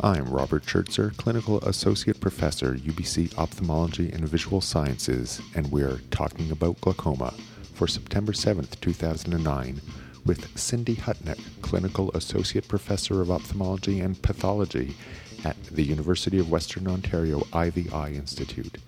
I'm Robert Schertzer, Clinical Associate Professor, UBC Ophthalmology and Visual Sciences, and we're talking about glaucoma for September 7th, 2009, with Cindy Hutnik, Clinical Associate Professor of Ophthalmology and Pathology at the University of Western Ontario Eye Institute.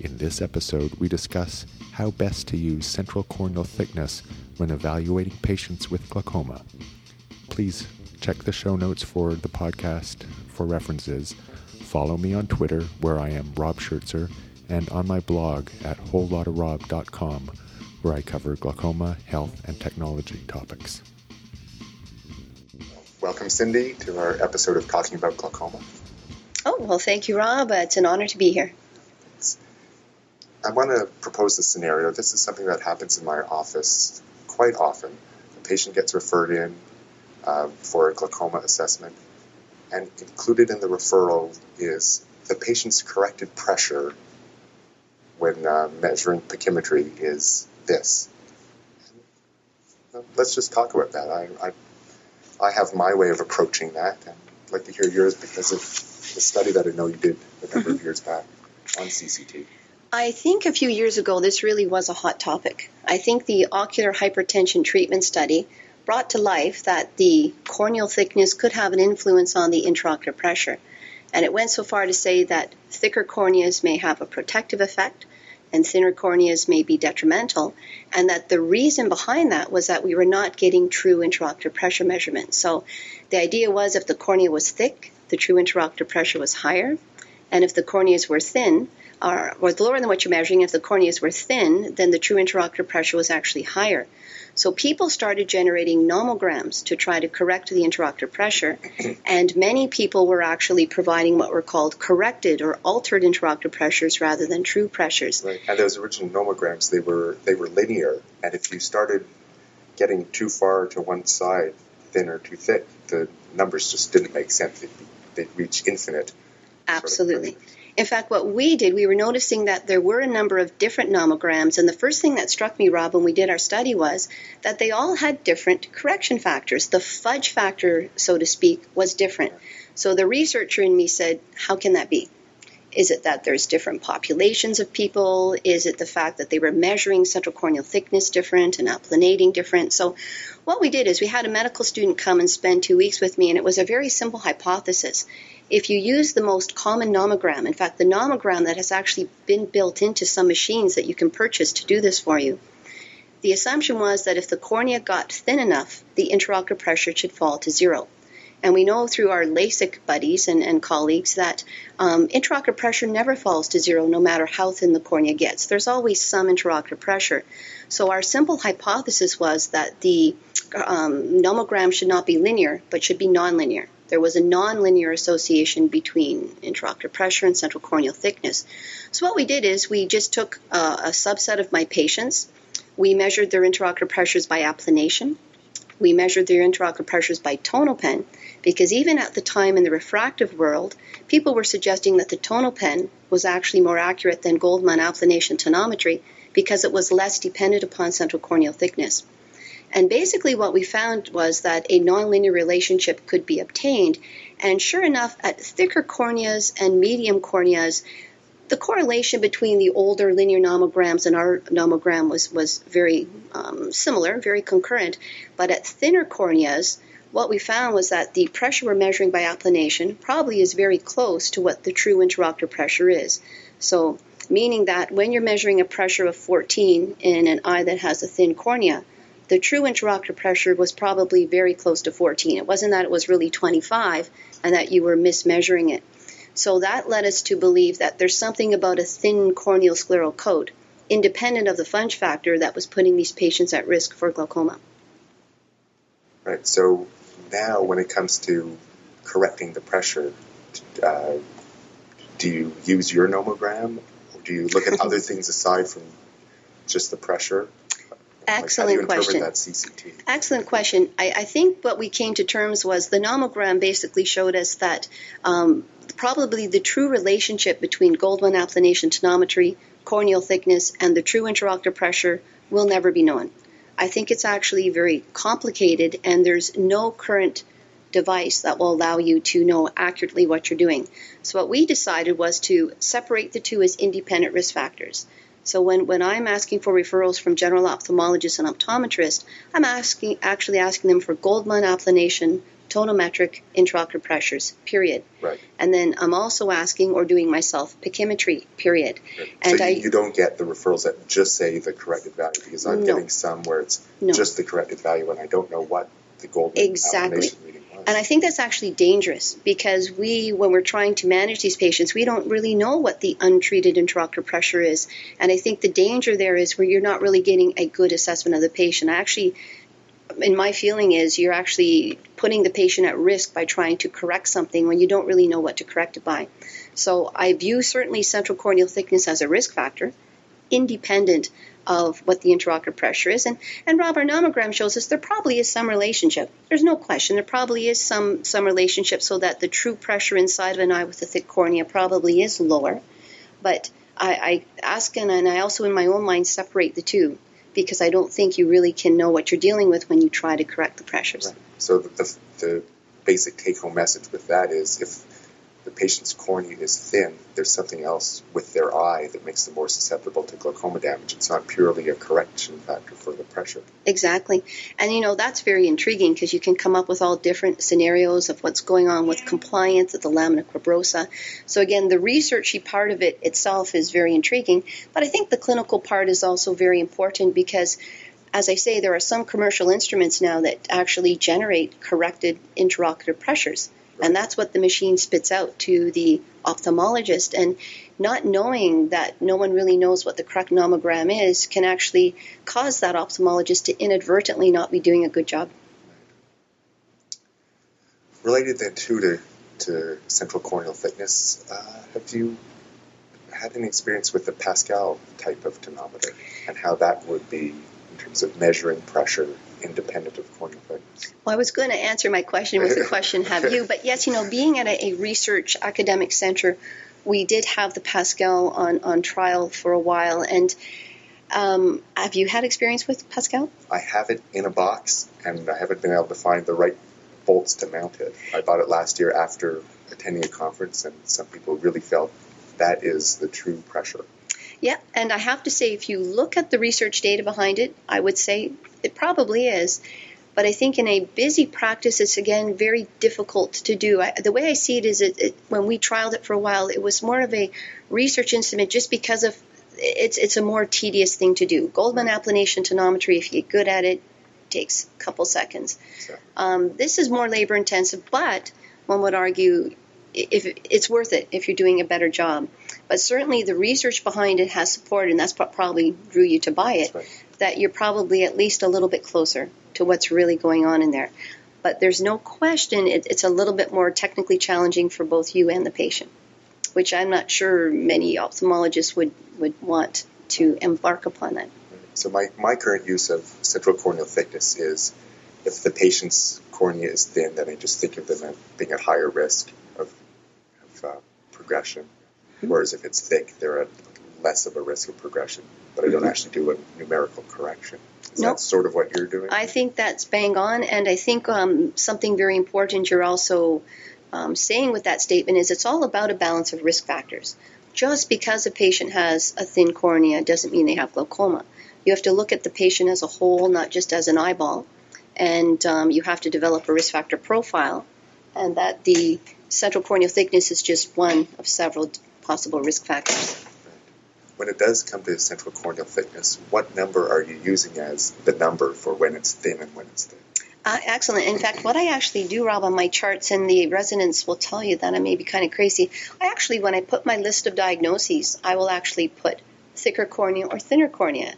In this episode, we discuss how best to use central corneal thickness when evaluating patients with glaucoma. Please check the show notes for the podcast for references. Follow me on Twitter, where I am Rob Schertzer, and on my blog at wholelotofrob.com, where I cover glaucoma, health, and technology topics. Welcome, Cindy, to our episode of Talking About Glaucoma. Oh, well, thank you, Rob. Uh, it's an honor to be here. I want to propose a scenario. This is something that happens in my office quite often. A patient gets referred in uh, for a glaucoma assessment, and included in the referral is the patient's corrected pressure when uh, measuring pachymetry is this. Let's just talk about that. I, I, I have my way of approaching that, and I'd like to hear yours because of the study that I know you did a number of years back on CCT. I think a few years ago this really was a hot topic. I think the ocular hypertension treatment study brought to life that the corneal thickness could have an influence on the intraocular pressure. And it went so far to say that thicker corneas may have a protective effect and thinner corneas may be detrimental, and that the reason behind that was that we were not getting true intraocular pressure measurements. So the idea was if the cornea was thick, the true intraocular pressure was higher, and if the corneas were thin, or was lower than what you're measuring, if the corneas were thin, then the true intraocular pressure was actually higher. So people started generating nomograms to try to correct the intraocular pressure, and many people were actually providing what were called corrected or altered intraocular pressures rather than true pressures. Right. And those original nomograms, they were they were linear, and if you started getting too far to one side, thin or too thick, the numbers just didn't make sense. They'd, they'd reach infinite. Absolutely. Sort of in fact, what we did, we were noticing that there were a number of different nomograms, and the first thing that struck me, Rob, when we did our study was that they all had different correction factors. The fudge factor, so to speak, was different. So the researcher in me said, How can that be? Is it that there's different populations of people? Is it the fact that they were measuring central corneal thickness different and applanating different? So, what we did is we had a medical student come and spend two weeks with me, and it was a very simple hypothesis if you use the most common nomogram, in fact, the nomogram that has actually been built into some machines that you can purchase to do this for you, the assumption was that if the cornea got thin enough, the intraocular pressure should fall to zero. And we know through our LASIK buddies and, and colleagues that um, intraocular pressure never falls to zero no matter how thin the cornea gets. There's always some intraocular pressure. So our simple hypothesis was that the um, nomogram should not be linear, but should be nonlinear there was a nonlinear association between intraocular pressure and central corneal thickness. So what we did is we just took a, a subset of my patients. We measured their intraocular pressures by applanation. We measured their intraocular pressures by Tono-Pen because even at the time in the refractive world, people were suggesting that the Tono-Pen was actually more accurate than Goldmann applanation tonometry because it was less dependent upon central corneal thickness. And basically, what we found was that a nonlinear relationship could be obtained. And sure enough, at thicker corneas and medium corneas, the correlation between the older linear nomograms and our nomogram was, was very um, similar, very concurrent. But at thinner corneas, what we found was that the pressure we're measuring by applanation probably is very close to what the true intraocular pressure is. So, meaning that when you're measuring a pressure of 14 in an eye that has a thin cornea, the true intraocular pressure was probably very close to 14. It wasn't that it was really 25 and that you were mismeasuring it. So that led us to believe that there's something about a thin corneal scleral coat, independent of the fudge factor, that was putting these patients at risk for glaucoma. Right. So now, when it comes to correcting the pressure, uh, do you use your nomogram, or do you look at other things aside from just the pressure? Excellent like question. Excellent question. I, I, think what we came to terms was the nomogram basically showed us that um, probably the true relationship between Goldmann applanation tonometry, corneal thickness, and the true intraocular pressure will never be known. I think it's actually very complicated, and there's no current device that will allow you to know accurately what you're doing. So what we decided was to separate the two as independent risk factors. So when, when I'm asking for referrals from general ophthalmologists and optometrists, I'm asking actually asking them for Goldmann applanation, tonometric intraocular pressures, period. Right. And then I'm also asking or doing myself pachymetry, period. Right. And so I you, you don't get the referrals that just say the corrected value because I'm No. getting some where it's No. just the corrected value and I don't know what the Goldmann Exactly. And I think that's actually dangerous because we, when we're trying to manage these patients, we don't really know what the untreated intraocular pressure is. And I think the danger there is where you're not really getting a good assessment of the patient. I actually, in my feeling, is you're actually putting the patient at risk by trying to correct something when you don't really know what to correct it by. So I view certainly central corneal thickness as a risk factor, independent of what the intraocular pressure is. And, and Rob, our nomogram shows us there probably is some relationship. There's no question. There probably is some, some relationship so that the true pressure inside of an eye with a thick cornea probably is lower. But I, I ask and, and I also in my own mind separate the two because I don't think you really can know what you're dealing with when you try to correct the pressures. Right. So the, the, the basic take-home message with that is if the patient's cornea is thin, there's something else with their eye that makes them more susceptible to glaucoma damage. It's not purely a correction factor for the pressure. Exactly. And you know, that's very intriguing because you can come up with all different scenarios of what's going on with compliance at the lamina cribrosa. So again, the researchy part of it itself is very intriguing, but I think the clinical part is also very important because as I say, there are some commercial instruments now that actually generate corrected intraocular pressures. And that's what the machine spits out to the ophthalmologist. And not knowing that no one really knows what the correct nomogram is can actually cause that ophthalmologist to inadvertently not be doing a good job. Related then too to, to central corneal thickness, uh, have you had any experience with the Pascal type of tonometer and how that would be in terms of measuring pressure independent of? Well, I was going to answer my question with the question, have you? But yes, you know, being at a, a research academic center, we did have the Pascal on, on trial for a while. And um, have you had experience with Pascal? I have it in a box and I haven't been able to find the right bolts to mount it. I bought it last year after attending a conference, and some people really felt that is the true pressure. Yeah, and I have to say, if you look at the research data behind it, I would say it probably is. But I think in a busy practice, it's again very difficult to do. I, the way I see it is, it, it, when we trialed it for a while, it was more of a research instrument just because of it's it's a more tedious thing to do. Goldmann applanation tonometry, if you get good at it, takes a couple seconds. So, Um, this is more labor intensive, but one would argue if it's worth it if you're doing a better job. But certainly the research behind it has support, and that's what probably drew you to buy it. Right. That you're probably at least a little bit closer to what's really going on in there. But there's no question it, it's a little bit more technically challenging for both you and the patient, which I'm not sure many ophthalmologists would, would want to embark upon that. so my, my current use of central corneal thickness is if the patient's cornea is thin, then I just think of them as being at higher risk uh, progression. Whereas if it's thick, they're at less of a risk of progression. But I don't actually do a numerical correction. Is Nope. that sort of what you're doing? I think that's bang on, and I think um, something very important you're also um, saying with that statement is it's all about a balance of risk factors. Just because a patient has a thin cornea doesn't mean they have glaucoma. You have to look at the patient as a whole, not just as an eyeball, and um, you have to develop a risk factor profile, and that the central corneal thickness is just one of several possible risk factors. when it does come to central corneal thickness, what number are you using as the number for when it's thin and when it's thick? Uh, excellent. In fact, what I actually do, Rob, on my charts, and the residents will tell you that I may be kind of crazy. I actually, when I put my list of diagnoses, I will actually put thicker cornea or thinner cornea.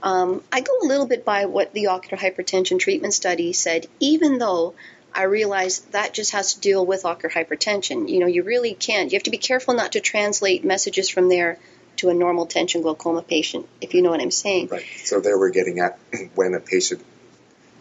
Um, I go a little bit by what the ocular hypertension treatment study said, even though I realize that just has to deal with ocular hypertension. You know, you really can't. You have to be careful not to translate messages from there to a normal tension glaucoma patient, if you know what I'm saying. Right. So there we're getting at when a patient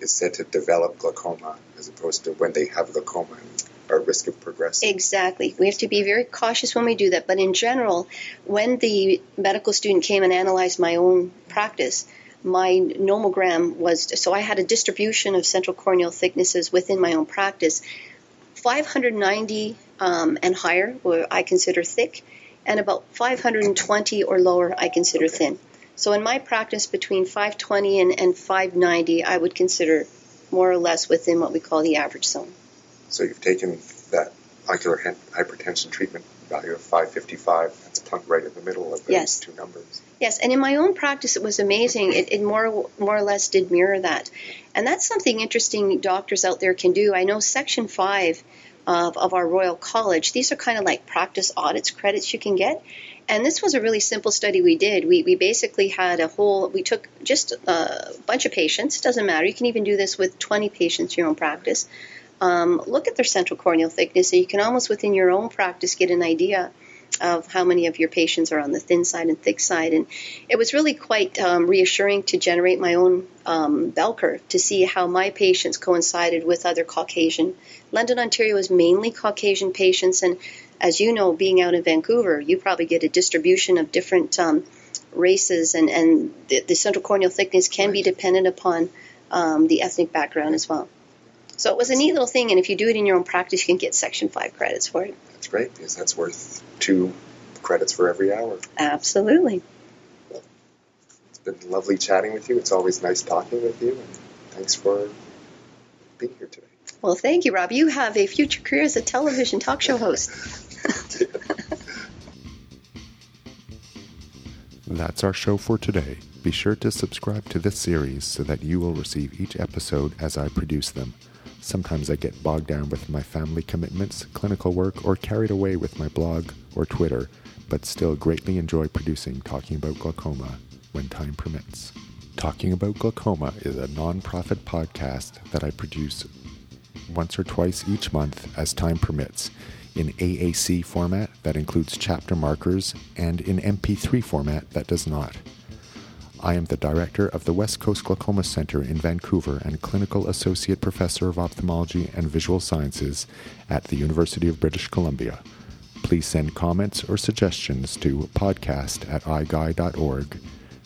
is said to develop glaucoma as opposed to when they have glaucoma and are at risk of progressing. Exactly. We have to be very cautious when we do that. But in general, when the medical student came and analyzed my own practice, my nomogram was so I had a distribution of central corneal thicknesses within my own practice. 590 um, and higher, where I consider thick, and about 520 or lower, I consider thin. So in my practice, between 520 and, and 590, I would consider more or less within what we call the average zone. So you've taken that ocular hypertension treatment value of 555. That's plunked right in the middle of those yes. two numbers. Yes, and in my own practice, it was amazing. It, it, more more or less did mirror that, and that's something interesting doctors out there can do. I know Section Five of, of our Royal College. These are kind of like practice audits credits you can get. And this was a really simple study we did. We, we basically had a whole, we took just a bunch of patients, doesn't matter. You can even do this with 20 patients in your own practice. Um, look at their central corneal thickness, and you can almost within your own practice get an idea of how many of your patients are on the thin side and thick side. And it was really quite um, reassuring to generate my own um, bell curve to see how my patients coincided with other Caucasian. London, Ontario is mainly Caucasian patients, and as you know, being out in Vancouver, you probably get a distribution of different um, races, and, and the, the, central corneal thickness can be dependent upon um, the ethnic background as well. So it was a neat little thing, and if you do it in your own practice, you can get Section 5 credits for it. That's great, because that's worth two credits for every hour. Absolutely. Well, it's been lovely chatting with you. It's always nice talking with you, and thanks for being here today. Well, thank you, Rob. You have a future career as a television talk show host. That's our show for today. Be sure to subscribe to this series so that you will receive each episode as I produce them. Sometimes I get bogged down with my family commitments, clinical work, or carried away with my blog or Twitter, but still greatly enjoy producing Talking About Glaucoma when time permits. Talking About Glaucoma is a non-profit podcast that I produce once or twice each month as time permits in AAC format that includes chapter markers and in MP3 format that does not. I am the director of the West Coast Glaucoma Center in Vancouver and clinical associate professor of ophthalmology and visual sciences at the University of British Columbia. Please send comments or suggestions to podcast at iguy.org.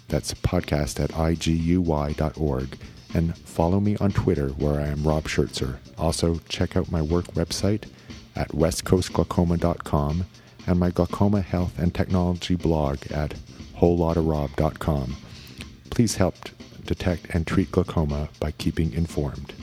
That's podcast at iguy.org. And follow me on Twitter where I am Rob Schertzer. Also, check out my work website at westcoastglaucoma.com and my glaucoma health and technology blog at wholelotofrob.com. Please help detect and treat glaucoma by keeping informed.